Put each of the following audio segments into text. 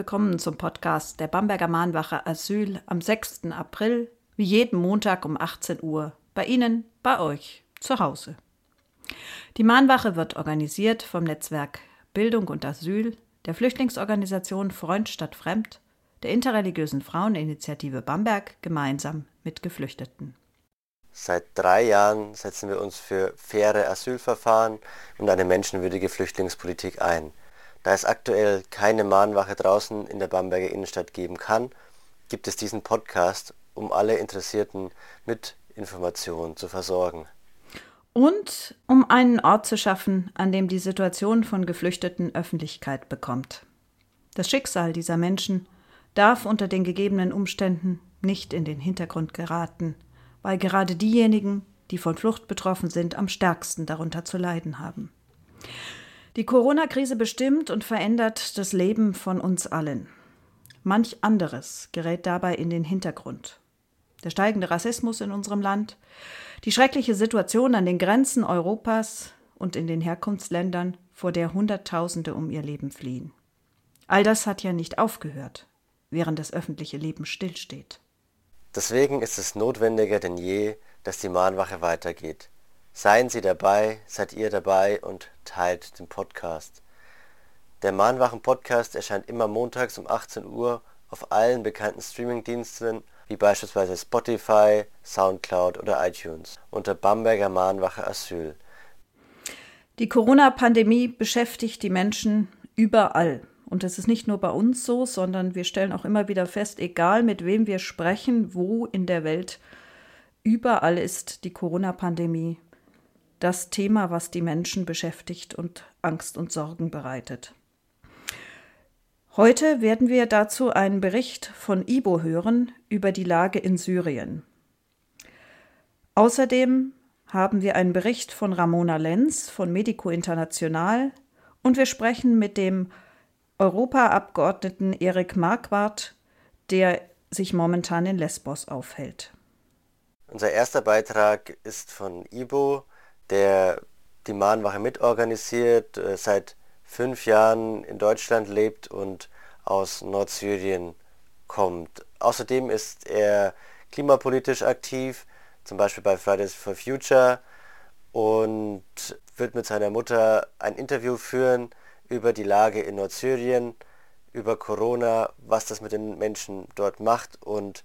Willkommen zum Podcast der Bamberger Mahnwache Asyl am 6. April, wie jeden Montag um 18 Uhr, bei Ihnen, bei euch, zu Hause. Die Mahnwache wird organisiert vom Netzwerk Bildung und Asyl, der Flüchtlingsorganisation Freund statt Fremd, der interreligiösen Fraueninitiative Bamberg gemeinsam mit Geflüchteten. Seit drei Jahren setzen wir uns für faire Asylverfahren und eine menschenwürdige Flüchtlingspolitik ein. Da es aktuell keine Mahnwache draußen in der Bamberger Innenstadt geben kann, gibt es diesen Podcast, um alle Interessierten mit Informationen zu versorgen. Und um einen Ort zu schaffen, an dem die Situation von Geflüchteten Öffentlichkeit bekommt. Das Schicksal dieser Menschen darf unter den gegebenen Umständen nicht in den Hintergrund geraten, weil gerade diejenigen, die von Flucht betroffen sind, am stärksten darunter zu leiden haben. Die Corona-Krise bestimmt und verändert das Leben von uns allen. Manch anderes gerät dabei in den Hintergrund. Der steigende Rassismus in unserem Land, die schreckliche Situation an den Grenzen Europas und in den Herkunftsländern, vor der Hunderttausende um ihr Leben fliehen. All das hat ja nicht aufgehört, während das öffentliche Leben stillsteht. Deswegen ist es notwendiger denn je, dass die Mahnwache weitergeht. Seien Sie dabei, seid ihr dabei und teilt den Podcast. Der Mahnwachen-Podcast erscheint immer montags um 18 Uhr auf allen bekannten Streamingdiensten wie beispielsweise Spotify, Soundcloud oder iTunes unter Bamberger Mahnwache Asyl. Die Corona-Pandemie beschäftigt die Menschen überall. Und das ist nicht nur bei uns so, sondern wir stellen auch immer wieder fest, egal mit wem wir sprechen, wo in der Welt, überall ist die Corona-Pandemie das Thema, was die Menschen beschäftigt und Angst und Sorgen bereitet. Heute werden wir dazu einen Bericht von IBO hören über die Lage in Syrien. Außerdem haben wir einen Bericht von Ramona Lenz von Medico International und wir sprechen mit dem Europaabgeordneten Erik Marquardt, der sich momentan in Lesbos aufhält. Unser erster Beitrag ist von IBO, der die Mahnwache mitorganisiert, äh, seit fünf Jahren in Deutschland lebt und aus Nordsyrien kommt. Außerdem ist er klimapolitisch aktiv, zum Beispiel bei Fridays for Future und wird mit seiner Mutter ein Interview führen über die Lage in Nordsyrien, über Corona, was das mit den Menschen dort macht und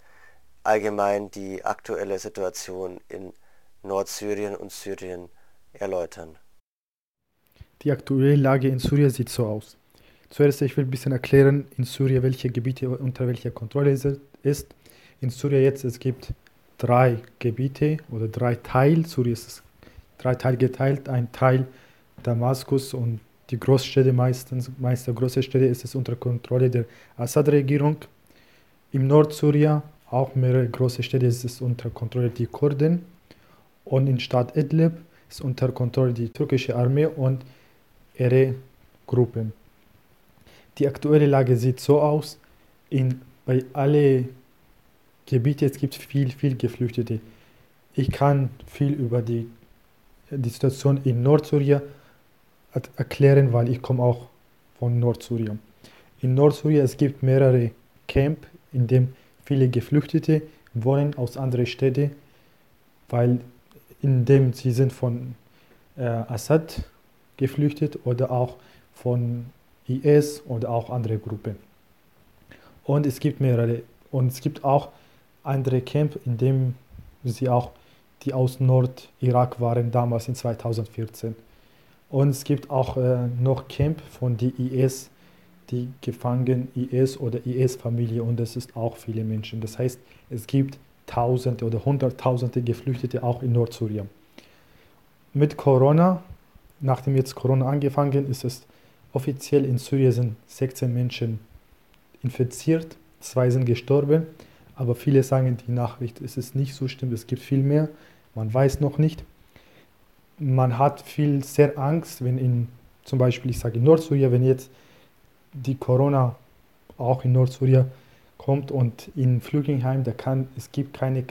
allgemein die aktuelle Situation in Nordsyrien und Syrien erläutern. Die aktuelle Lage in Syrien sieht so aus. Zuerst ich will ein bisschen erklären in Syrien, welche Gebiete unter welcher Kontrolle ist. In Syrien jetzt es gibt drei Gebiete oder drei Teile. Syrien ist drei Teile geteilt. Ein Teil Damaskus und die Großstädte meistens, meist der große Städte ist es unter Kontrolle der Assad-Regierung. Im Nordsyrien auch mehrere große Städte ist es unter Kontrolle der Kurden. Und in Stadt Idlib ist unter Kontrolle die türkische Armee und ihre Gruppen. Die aktuelle Lage sieht so aus, in, bei alle Gebiete es gibt viel, viel Geflüchtete. Ich kann viel über die, die Situation in Nordsyrien erklären, weil ich komme auch von Nordsyrien. In Nordsyrien es gibt mehrere Camps, in denen viele Geflüchtete wohnen aus anderen Städten, weil indem sie sind von äh, Assad geflüchtet oder auch von IS oder auch andere Gruppen. Und es gibt mehrere. Und es gibt auch andere Camps, in denen sie auch die aus Nordirak waren, damals in 2014. Und es gibt auch äh, noch Camp von die IS, die gefangen IS oder IS-Familie und es ist auch viele Menschen. Das heißt, es gibt Tausende oder Hunderttausende Geflüchtete auch in Nordsyrien. Mit Corona, nachdem jetzt Corona angefangen ist, ist offiziell in Syrien sind 16 Menschen infiziert, zwei sind gestorben, aber viele sagen die Nachricht, es ist nicht so stimmt, es gibt viel mehr, man weiß noch nicht. Man hat viel sehr Angst, wenn in zum Beispiel, ich sage in Nordsyrien, wenn jetzt die Corona auch in Nordsyrien kommt und in Flüchtlingsheim, da kann, es gibt keine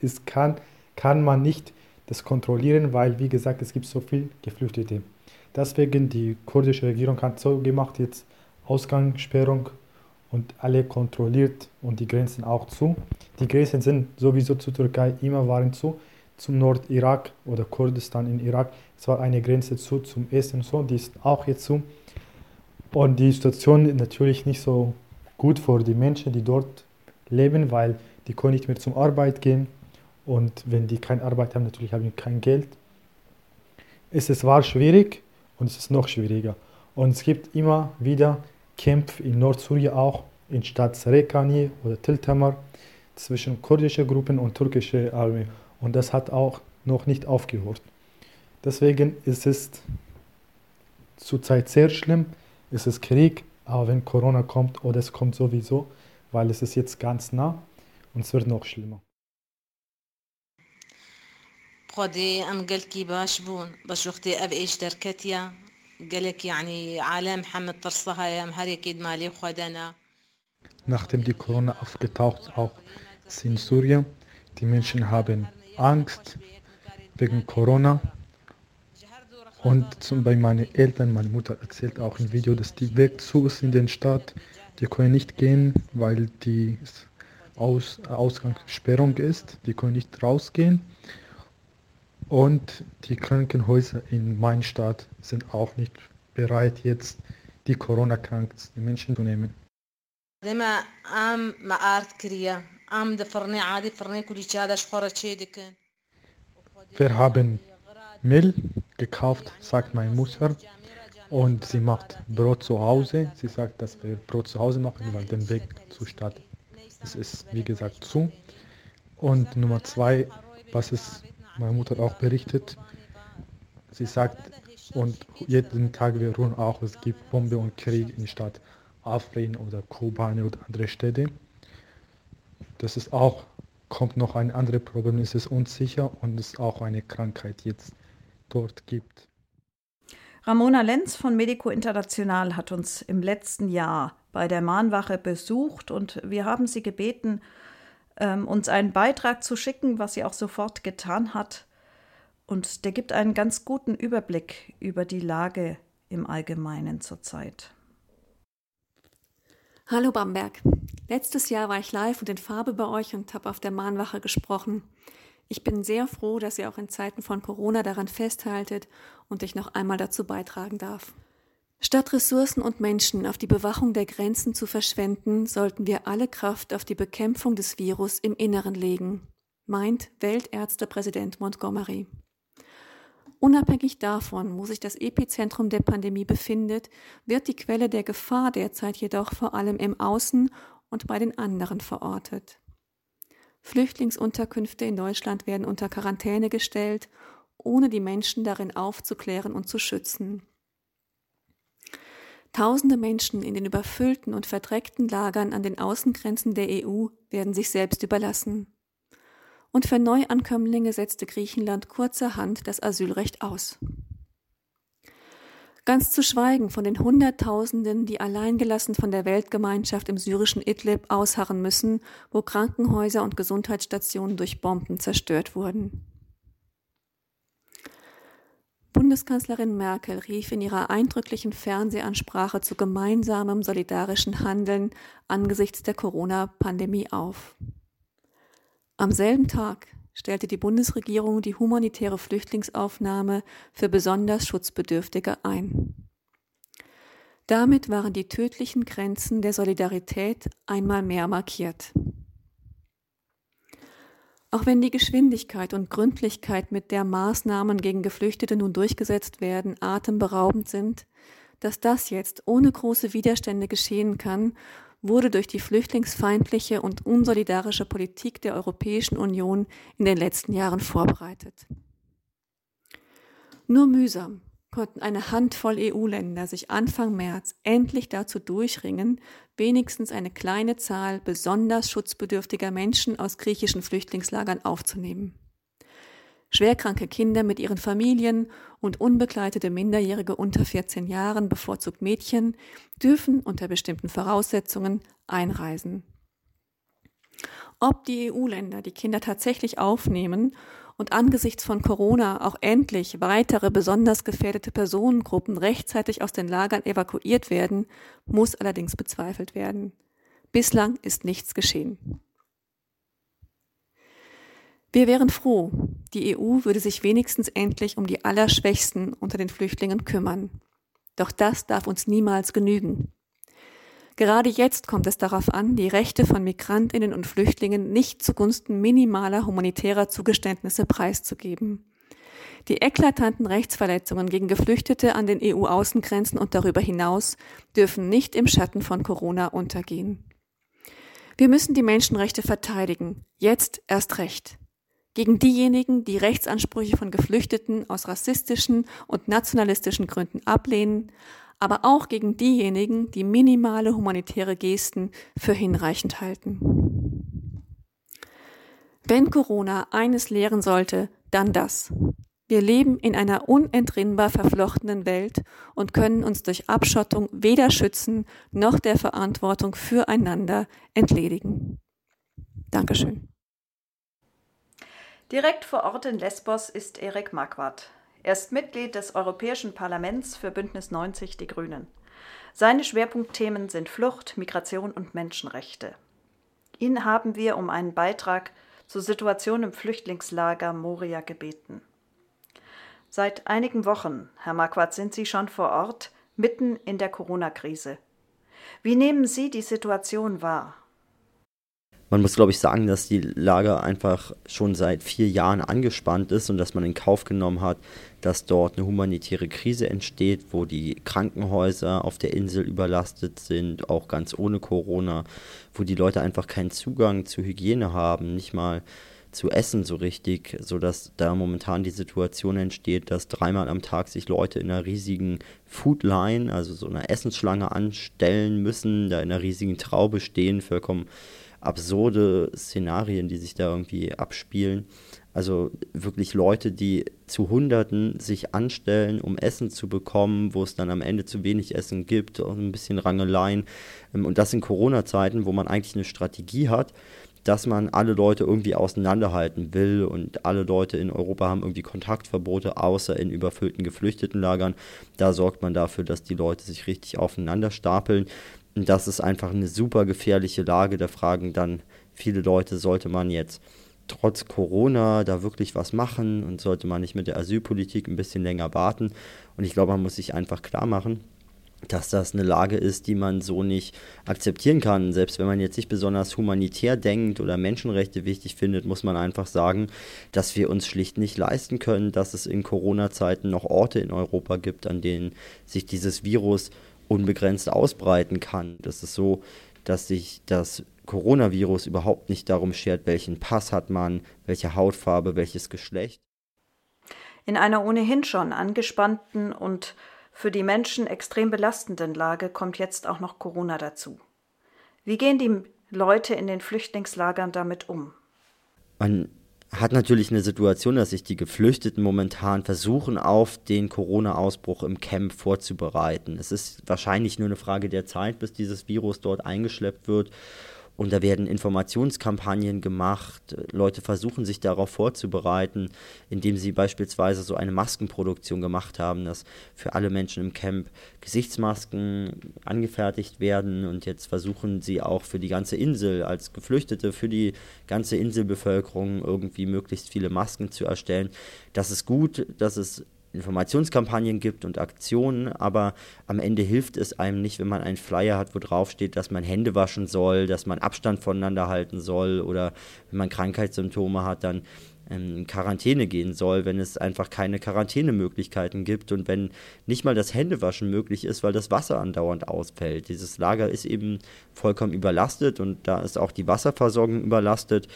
es kann, kann man nicht das kontrollieren, weil, wie gesagt, es gibt so viel Geflüchtete. Deswegen die kurdische Regierung hat so gemacht, jetzt Ausgangssperrung und alle kontrolliert und die Grenzen auch zu. Die Grenzen sind sowieso zur Türkei immer waren zu. Zum Nordirak oder Kurdistan in Irak, es war eine Grenze zu zum Essen so, die ist auch jetzt zu. Und die Situation natürlich nicht so gut für die Menschen, die dort leben, weil die können nicht mehr zur Arbeit gehen und wenn die keine Arbeit haben, natürlich haben die kein Geld. Es ist war schwierig und es ist noch schwieriger. Und es gibt immer wieder Kämpfe in Nordsyrien auch, in Stadt Sarekani oder Tiltamar, zwischen kurdischen Gruppen und türkischer Armee. Und das hat auch noch nicht aufgehört. Deswegen ist es zurzeit sehr schlimm. Es ist Krieg, aber wenn Corona kommt, oder es kommt sowieso, weil es ist jetzt ganz nah und es wird noch schlimmer. خودي ام قلكي باش بون باش وقتي اب ايش دركتيا قالك يعني عالم حمد طرصها يا مهري كيد مالي خدنا Nachdem die Corona aufgetaucht auch ist in Syrien, die Menschen haben Angst wegen Corona. Und zum, bei meinen Eltern, meine Mutter erzählt auch im Video, dass die Weg zu ist in den Stadt. Die können nicht gehen, weil die Aus, Ausgangssperrung ist. Die können nicht rausgehen. Und die Krankenhäuser in meiner Stadt sind auch nicht bereit, jetzt die Corona-kranken Menschen zu nehmen. Wir haben Mehl gekauft, sagt meine Mutter. Und sie macht Brot zu Hause. Sie sagt, dass wir Brot zu Hause machen, weil der Weg zur Stadt ist, ist wie gesagt zu. Und Nummer zwei, was es meine Mutter auch berichtet. Sie sagt, und jeden Tag wir hören auch, es gibt Bombe und Krieg in Stadt Afrin oder Kobane oder andere Städte. Das ist auch, kommt noch ein anderes Problem, es ist unsicher und es auch eine Krankheit jetzt dort gibt. Ramona Lenz von Medico International hat uns im letzten Jahr bei der Mahnwache besucht und wir haben sie gebeten, ähm, uns einen Beitrag zu schicken, was sie auch sofort getan hat. Und der gibt einen ganz guten Überblick über die Lage im Allgemeinen zurzeit. Hallo Bamberg. Letztes Jahr war ich live und in Farbe bei euch und habe auf der Mahnwache gesprochen. Ich bin sehr froh, dass ihr auch in Zeiten von Corona daran festhaltet und ich noch einmal dazu beitragen darf. Statt Ressourcen und Menschen auf die Bewachung der Grenzen zu verschwenden, sollten wir alle Kraft auf die Bekämpfung des Virus im Inneren legen, meint Weltärztepräsident Montgomery. Unabhängig davon, wo sich das Epizentrum der Pandemie befindet, wird die Quelle der Gefahr derzeit jedoch vor allem im Außen und bei den anderen verortet. Flüchtlingsunterkünfte in Deutschland werden unter Quarantäne gestellt, ohne die Menschen darin aufzuklären und zu schützen. Tausende Menschen in den überfüllten und verdreckten Lagern an den Außengrenzen der EU werden sich selbst überlassen. Und für Neuankömmlinge setzte Griechenland kurzerhand das Asylrecht aus. Ganz zu schweigen von den Hunderttausenden, die alleingelassen von der Weltgemeinschaft im syrischen Idlib ausharren müssen, wo Krankenhäuser und Gesundheitsstationen durch Bomben zerstört wurden. Bundeskanzlerin Merkel rief in ihrer eindrücklichen Fernsehansprache zu gemeinsamem solidarischen Handeln angesichts der Corona-Pandemie auf. Am selben Tag stellte die Bundesregierung die humanitäre Flüchtlingsaufnahme für besonders Schutzbedürftige ein. Damit waren die tödlichen Grenzen der Solidarität einmal mehr markiert. Auch wenn die Geschwindigkeit und Gründlichkeit, mit der Maßnahmen gegen Geflüchtete nun durchgesetzt werden, atemberaubend sind, dass das jetzt ohne große Widerstände geschehen kann, wurde durch die flüchtlingsfeindliche und unsolidarische Politik der Europäischen Union in den letzten Jahren vorbereitet. Nur mühsam konnten eine Handvoll EU-Länder sich Anfang März endlich dazu durchringen, wenigstens eine kleine Zahl besonders schutzbedürftiger Menschen aus griechischen Flüchtlingslagern aufzunehmen. Schwerkranke Kinder mit ihren Familien und unbegleitete Minderjährige unter 14 Jahren, bevorzugt Mädchen, dürfen unter bestimmten Voraussetzungen einreisen. Ob die EU-Länder die Kinder tatsächlich aufnehmen und angesichts von Corona auch endlich weitere besonders gefährdete Personengruppen rechtzeitig aus den Lagern evakuiert werden, muss allerdings bezweifelt werden. Bislang ist nichts geschehen. Wir wären froh, die EU würde sich wenigstens endlich um die Allerschwächsten unter den Flüchtlingen kümmern. Doch das darf uns niemals genügen. Gerade jetzt kommt es darauf an, die Rechte von Migrantinnen und Flüchtlingen nicht zugunsten minimaler humanitärer Zugeständnisse preiszugeben. Die eklatanten Rechtsverletzungen gegen Geflüchtete an den EU-Außengrenzen und darüber hinaus dürfen nicht im Schatten von Corona untergehen. Wir müssen die Menschenrechte verteidigen, jetzt erst recht. Gegen diejenigen, die Rechtsansprüche von Geflüchteten aus rassistischen und nationalistischen Gründen ablehnen, aber auch gegen diejenigen, die minimale humanitäre Gesten für hinreichend halten. Wenn Corona eines lehren sollte, dann das. Wir leben in einer unentrinnbar verflochtenen Welt und können uns durch Abschottung weder schützen noch der Verantwortung füreinander entledigen. Dankeschön. Direkt vor Ort in Lesbos ist Erik Marquardt. Er ist Mitglied des Europäischen Parlaments für Bündnis 90 Die Grünen. Seine Schwerpunktthemen sind Flucht, Migration und Menschenrechte. Ihn haben wir um einen Beitrag zur Situation im Flüchtlingslager Moria gebeten. Seit einigen Wochen, Herr Marquardt, sind Sie schon vor Ort, mitten in der Corona-Krise. Wie nehmen Sie die Situation wahr? Man muss, glaube ich, sagen, dass die Lage einfach schon seit vier Jahren angespannt ist und dass man in Kauf genommen hat, dass dort eine humanitäre Krise entsteht, wo die Krankenhäuser auf der Insel überlastet sind, auch ganz ohne Corona, wo die Leute einfach keinen Zugang zu Hygiene haben, nicht mal zu essen so richtig, sodass da momentan die Situation entsteht, dass dreimal am Tag sich Leute in einer riesigen Foodline, also so einer Essensschlange anstellen müssen, da in einer riesigen Traube stehen, vollkommen absurde Szenarien, die sich da irgendwie abspielen. Also wirklich Leute, die zu Hunderten sich anstellen, um Essen zu bekommen, wo es dann am Ende zu wenig Essen gibt, und ein bisschen Rangeleien. Ähm, und das in Corona-Zeiten, wo man eigentlich eine Strategie hat, dass man alle Leute irgendwie auseinanderhalten will und alle Leute in Europa haben irgendwie Kontaktverbote, außer in überfüllten Geflüchtetenlagern. Da sorgt man dafür, dass die Leute sich richtig aufeinander stapeln. Und das ist einfach eine super gefährliche Lage. Da fragen dann viele Leute, sollte man jetzt trotz Corona da wirklich was machen und sollte man nicht mit der Asylpolitik ein bisschen länger warten. Und ich glaube, man muss sich einfach klar machen, dass das eine Lage ist, die man so nicht akzeptieren kann. Selbst wenn man jetzt nicht besonders humanitär denkt oder Menschenrechte wichtig findet, muss man einfach sagen, dass wir uns schlicht nicht leisten können, dass es in Corona-Zeiten noch Orte in Europa gibt, an denen sich dieses Virus unbegrenzt ausbreiten kann. Das ist so, dass sich das Coronavirus überhaupt nicht darum schert, welchen Pass hat man, welche Hautfarbe, welches Geschlecht. In einer ohnehin schon angespannten und für die Menschen extrem belastenden Lage kommt jetzt auch noch Corona dazu. Wie gehen die Leute in den Flüchtlingslagern damit um? Man hat natürlich eine Situation, dass sich die Geflüchteten momentan versuchen, auf den Corona-Ausbruch im Camp vorzubereiten. Es ist wahrscheinlich nur eine Frage der Zeit, bis dieses Virus dort eingeschleppt wird. Und da werden Informationskampagnen gemacht. Leute versuchen sich darauf vorzubereiten, indem sie beispielsweise so eine Maskenproduktion gemacht haben, dass für alle Menschen im Camp Gesichtsmasken angefertigt werden. Und jetzt versuchen sie auch für die ganze Insel als Geflüchtete, für die ganze Inselbevölkerung irgendwie möglichst viele Masken zu erstellen. Das ist gut, dass es Informationskampagnen gibt und Aktionen, aber am Ende hilft es einem nicht, wenn man einen Flyer hat, wo drauf steht, dass man Hände waschen soll, dass man Abstand voneinander halten soll oder wenn man Krankheitssymptome hat, dann in Quarantäne gehen soll, wenn es einfach keine Quarantänemöglichkeiten gibt und wenn nicht mal das Händewaschen möglich ist, weil das Wasser andauernd ausfällt. Dieses Lager ist eben vollkommen überlastet und da ist auch die Wasserversorgung überlastet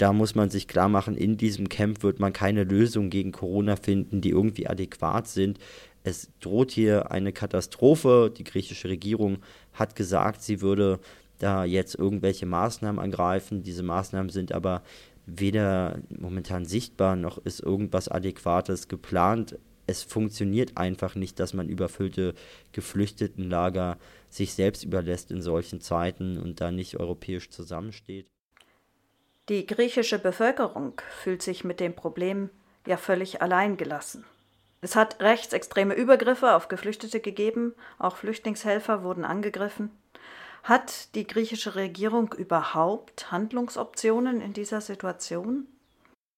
da muss man sich klar machen, in diesem Camp wird man keine Lösung gegen Corona finden, die irgendwie adäquat sind. Es droht hier eine Katastrophe. Die griechische Regierung hat gesagt, sie würde da jetzt irgendwelche Maßnahmen angreifen. Diese Maßnahmen sind aber weder momentan sichtbar noch ist irgendwas Adäquates geplant. Es funktioniert einfach nicht, dass man überfüllte Geflüchtetenlager sich selbst überlässt in solchen Zeiten und da nicht europäisch zusammensteht. Die griechische Bevölkerung fühlt sich mit dem Problem ja völlig alleingelassen. Es hat rechtsextreme Übergriffe auf Geflüchtete gegeben, auch Flüchtlingshelfer wurden angegriffen. Hat die griechische Regierung überhaupt Handlungsoptionen in dieser Situation?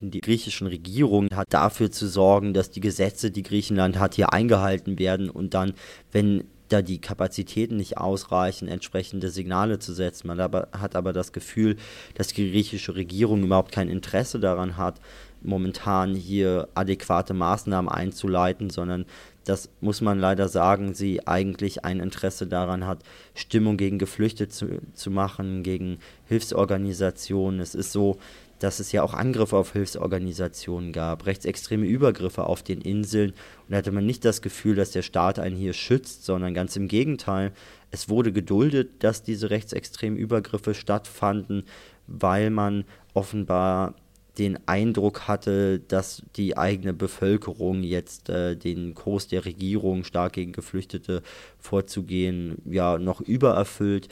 Die griechischen Regierung hat dafür zu sorgen, dass die Gesetze, die Griechenland hat, hier eingehalten werden und dann, wenn da die Kapazitäten nicht ausreichen, entsprechende Signale zu setzen. Man hat aber das Gefühl, dass die griechische Regierung überhaupt kein Interesse daran hat, momentan hier adäquate Maßnahmen einzuleiten, sondern das muss man leider sagen, sie eigentlich ein Interesse daran hat, Stimmung gegen Geflüchtete zu, zu machen, gegen Hilfsorganisationen. Es ist so, dass es ja auch Angriffe auf Hilfsorganisationen gab, rechtsextreme Übergriffe auf den Inseln. Und da hatte man nicht das Gefühl, dass der Staat einen hier schützt, sondern ganz im Gegenteil. Es wurde geduldet, dass diese rechtsextremen Übergriffe stattfanden, weil man offenbar den Eindruck hatte, dass die eigene Bevölkerung jetzt äh, den Kurs der Regierung stark gegen Geflüchtete vorzugehen, ja noch übererfüllt.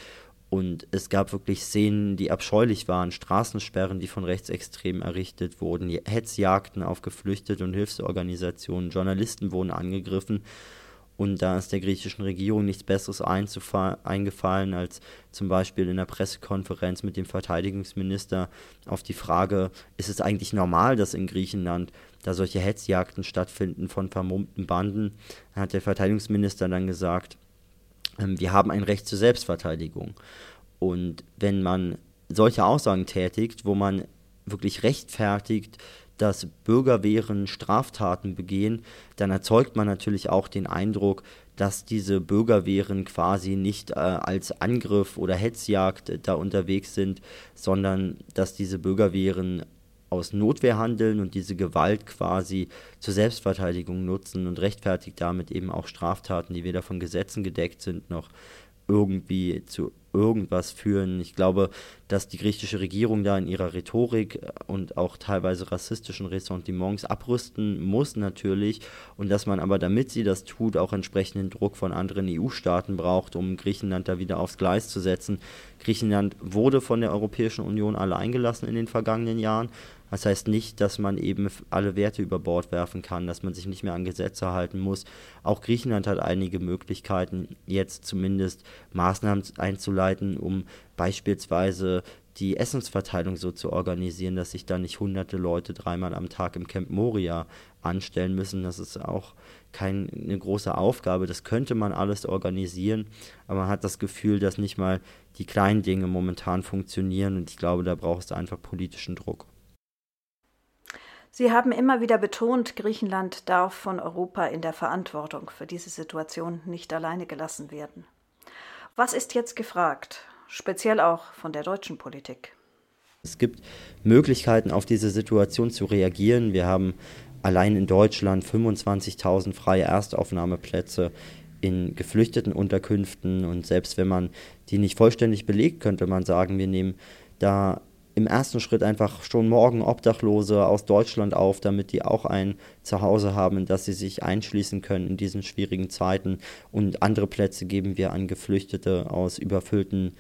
Und es gab wirklich Szenen, die abscheulich waren, Straßensperren, die von Rechtsextremen errichtet wurden, Hetzjagden auf Geflüchtete und Hilfsorganisationen, Journalisten wurden angegriffen. Und da ist der griechischen Regierung nichts Besseres eingefallen, als zum Beispiel in der Pressekonferenz mit dem Verteidigungsminister auf die Frage, ist es eigentlich normal, dass in Griechenland da solche Hetzjagden stattfinden von vermummten Banden, hat der Verteidigungsminister dann gesagt, wir haben ein Recht zur Selbstverteidigung. Und wenn man solche Aussagen tätigt, wo man wirklich rechtfertigt, dass Bürgerwehren Straftaten begehen, dann erzeugt man natürlich auch den Eindruck, dass diese Bürgerwehren quasi nicht äh, als Angriff oder Hetzjagd da unterwegs sind, sondern dass diese Bürgerwehren aus Notwehr handeln und diese Gewalt quasi zur Selbstverteidigung nutzen und rechtfertigt damit eben auch Straftaten, die weder von Gesetzen gedeckt sind noch irgendwie zu irgendwas führen. Ich glaube, dass die griechische Regierung da in ihrer Rhetorik und auch teilweise rassistischen Ressentiments abrüsten muss natürlich und dass man aber, damit sie das tut, auch entsprechenden Druck von anderen EU-Staaten braucht, um Griechenland da wieder aufs Gleis zu setzen. Griechenland wurde von der Europäischen Union allein gelassen in den vergangenen Jahren, das heißt nicht, dass man eben alle Werte über Bord werfen kann, dass man sich nicht mehr an Gesetze halten muss. Auch Griechenland hat einige Möglichkeiten, jetzt zumindest Maßnahmen einzuleiten, um beispielsweise die Essensverteilung so zu organisieren, dass sich da nicht hunderte Leute dreimal am Tag im Camp Moria anstellen müssen. Das ist auch keine große Aufgabe. Das könnte man alles organisieren, aber man hat das Gefühl, dass nicht mal die kleinen Dinge momentan funktionieren und ich glaube, da braucht es einfach politischen Druck. Sie haben immer wieder betont, Griechenland darf von Europa in der Verantwortung für diese Situation nicht alleine gelassen werden. Was ist jetzt gefragt, speziell auch von der deutschen Politik? Es gibt Möglichkeiten, auf diese Situation zu reagieren. Wir haben allein in Deutschland 25.000 freie Erstaufnahmeplätze in geflüchteten Unterkünften und selbst wenn man die nicht vollständig belegt, könnte man sagen, wir nehmen da im ersten Schritt einfach schon morgen Obdachlose aus Deutschland auf, damit die auch ein Zuhause haben, in das sie sich einschließen können in diesen schwierigen Zeiten. Und andere Plätze geben wir an Geflüchtete aus überfüllten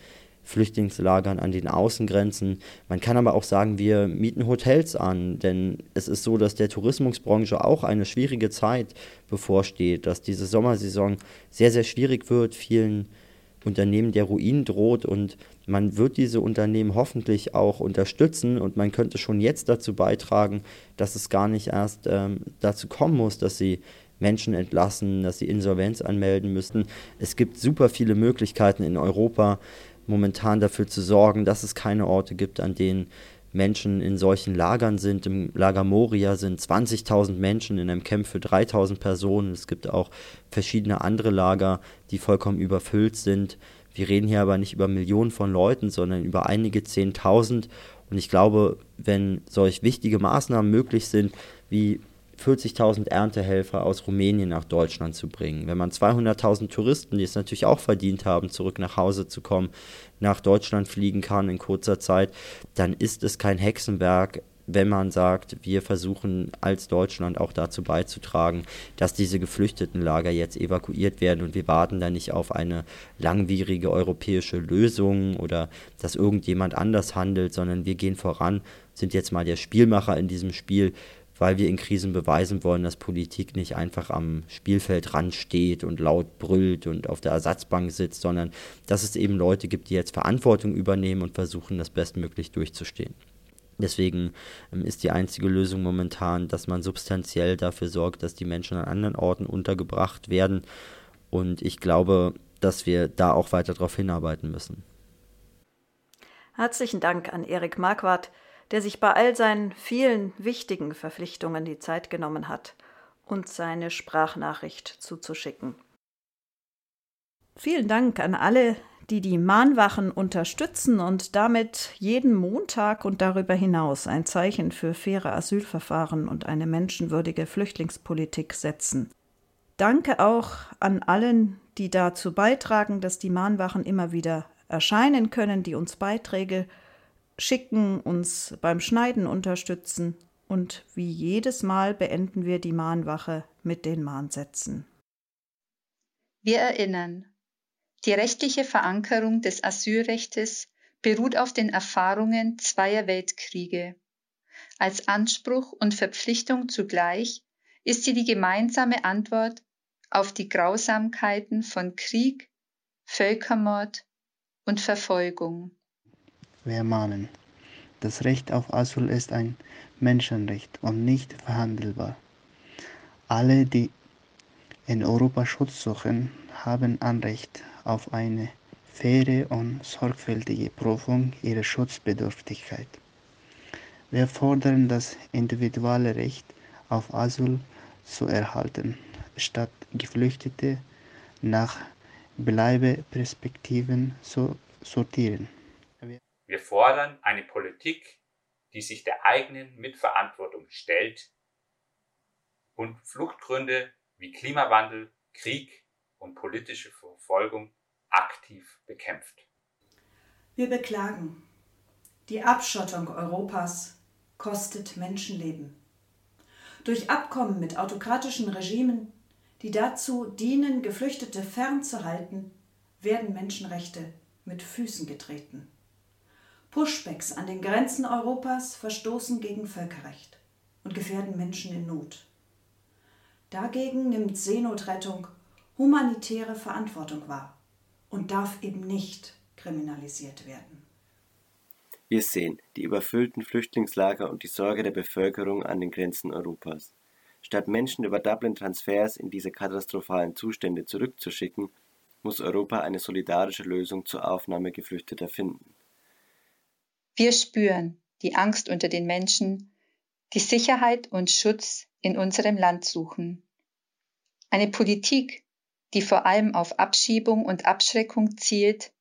Flüchtlingslagern an den Außengrenzen. Man kann aber auch sagen, wir mieten Hotels an, denn es ist so, dass der Tourismusbranche auch eine schwierige Zeit bevorsteht, dass diese Sommersaison sehr, sehr schwierig wird, vielen Unternehmen der Ruin droht und man wird diese Unternehmen hoffentlich auch unterstützen und man könnte schon jetzt dazu beitragen, dass es gar nicht erst ähm, dazu kommen muss, dass sie Menschen entlassen, dass sie Insolvenz anmelden müssten. Es gibt super viele Möglichkeiten in Europa momentan dafür zu sorgen, dass es keine Orte gibt, an denen Menschen in solchen Lagern sind. Im Lager Moria sind 20.000 Menschen in einem Camp für 3.000 Personen. Es gibt auch verschiedene andere Lager, die vollkommen überfüllt sind. Wir reden hier aber nicht über Millionen von Leuten, sondern über einige Zehntausend. Und ich glaube, wenn solch wichtige Maßnahmen möglich sind, wie 40.000 Erntehelfer aus Rumänien nach Deutschland zu bringen. Wenn man 200.000 Touristen, die es natürlich auch verdient haben, zurück nach Hause zu kommen, nach Deutschland fliegen kann in kurzer Zeit, dann ist es kein Hexenwerk, wenn man sagt, wir versuchen als Deutschland auch dazu beizutragen, dass diese Geflüchtetenlager jetzt evakuiert werden und wir warten da nicht auf eine langwierige europäische Lösung oder dass irgendjemand anders handelt, sondern wir gehen voran, sind jetzt mal der Spielmacher in diesem Spiel, weil wir in Krisen beweisen wollen, dass Politik nicht einfach am Spielfeldrand steht und laut brüllt und auf der Ersatzbank sitzt, sondern dass es eben Leute gibt, die jetzt Verantwortung übernehmen und versuchen, das bestmöglich durchzustehen. Deswegen ähm, ist die einzige Lösung momentan, dass man substanziell dafür sorgt, dass die Menschen an anderen Orten untergebracht werden. Und ich glaube, dass wir da auch weiter darauf hinarbeiten müssen. Herzlichen Dank an Erik Marquardt, der sich bei all seinen vielen wichtigen Verpflichtungen die Zeit genommen hat, uns seine Sprachnachricht zuzuschicken. Vielen Dank an alle, die die Mahnwachen unterstützen und damit jeden Montag und darüber hinaus ein Zeichen für faire Asylverfahren und eine menschenwürdige Flüchtlingspolitik setzen. Danke auch an allen, die dazu beitragen, dass die Mahnwachen immer wieder erscheinen können, die uns Beiträge schicken, uns beim Schneiden unterstützen und wie jedes Mal beenden wir die Mahnwache mit den Mahnsätzen. Wir erinnern, die rechtliche Verankerung des Asylrechtes beruht auf den Erfahrungen zweier Weltkriege. Als Anspruch und Verpflichtung zugleich ist sie die gemeinsame Antwort auf die Grausamkeiten von Krieg, Völkermord und Verfolgung. Wir mahnen, das Recht auf Asyl ist ein Menschenrecht und nicht verhandelbar. Alle, die in Europa Schutz suchen, haben Anrecht auf eine faire und sorgfältige Prüfung ihrer Schutzbedürftigkeit. Wir fordern das individuelle Recht auf Asyl zu erhalten, statt Geflüchtete nach Bleibeperspektiven zu sortieren. Wir fordern eine Politik, die sich der eigenen Mitverantwortung stellt und Fluchtgründe wie Klimawandel, Krieg und politische Verfolgung aktiv bekämpft. Wir beklagen, die Abschottung Europas kostet Menschenleben. Durch Abkommen mit autokratischen Regimen, die dazu dienen, Geflüchtete fernzuhalten, werden Menschenrechte mit Füßen getreten. Pushbacks an den Grenzen Europas verstoßen gegen Völkerrecht und gefährden Menschen in Not. Dagegen nimmt Seenotrettung humanitäre Verantwortung wahr und darf eben nicht kriminalisiert werden. Wir sehen die überfüllten Flüchtlingslager und die Sorge der Bevölkerung an den Grenzen Europas. Statt Menschen über Dublin-Transfers in diese katastrophalen Zustände zurückzuschicken, muss Europa eine solidarische Lösung zur Aufnahme Geflüchteter finden. Wir spüren die Angst unter den Menschen, die Sicherheit und Schutz in unserem Land suchen. Eine Politik, die vor allem auf Abschiebung und Abschreckung zielt,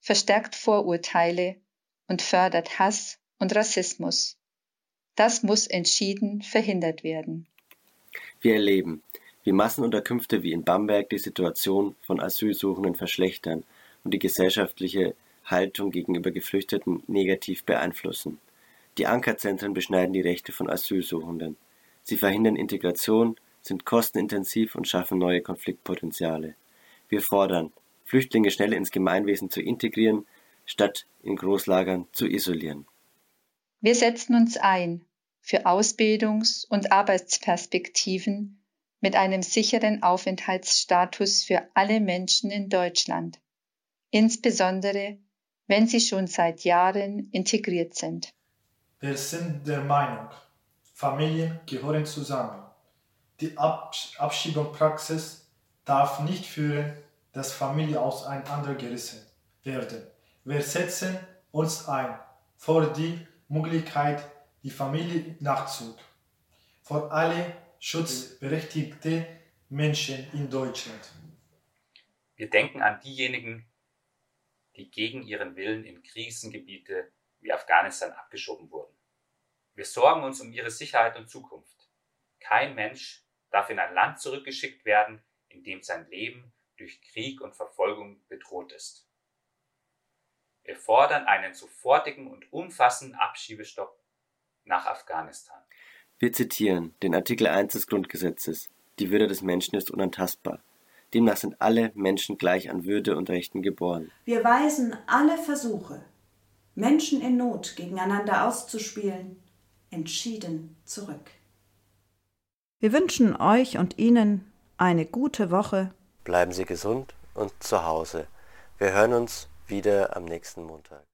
verstärkt Vorurteile und fördert Hass und Rassismus. Das muss entschieden verhindert werden. Wir erleben, wie Massenunterkünfte wie in Bamberg die Situation von Asylsuchenden verschlechtern und die gesellschaftliche Haltung gegenüber Geflüchteten negativ beeinflussen. Die Ankerzentren beschneiden die Rechte von Asylsuchenden. Sie verhindern Integration, sind kostenintensiv und schaffen neue Konfliktpotenziale. Wir fordern, Flüchtlinge schnell ins Gemeinwesen zu integrieren, statt in Großlagern zu isolieren. Wir setzen uns ein für Ausbildungs- und Arbeitsperspektiven mit einem sicheren Aufenthaltsstatus für alle Menschen in Deutschland, insbesondere wenn sie schon seit Jahren integriert sind. Wir sind der Meinung, Familien gehören zusammen. Die Abschiebungspraxis darf nicht führen, dass Familien auseinandergerissen werden. Wir setzen uns ein für die Möglichkeit, die Familie Nachzug, für alle schutzberechtigte Menschen in Deutschland. Wir denken an diejenigen, gegen ihren Willen in Krisengebiete wie Afghanistan abgeschoben wurden. Wir sorgen uns um ihre Sicherheit und Zukunft. Kein Mensch darf in ein Land zurückgeschickt werden, in dem sein Leben durch Krieg und Verfolgung bedroht ist. Wir fordern einen sofortigen und umfassenden Abschiebestopp nach Afghanistan. Wir zitieren den Artikel 1 des Grundgesetzes. Die Würde des Menschen ist unantastbar. Demnach sind alle Menschen gleich an Würde und Rechten geboren. Wir weisen alle Versuche, Menschen in Not gegeneinander auszuspielen, entschieden zurück. Wir wünschen euch und Ihnen eine gute Woche. Bleiben Sie gesund und zu Hause. Wir hören uns wieder am nächsten Montag.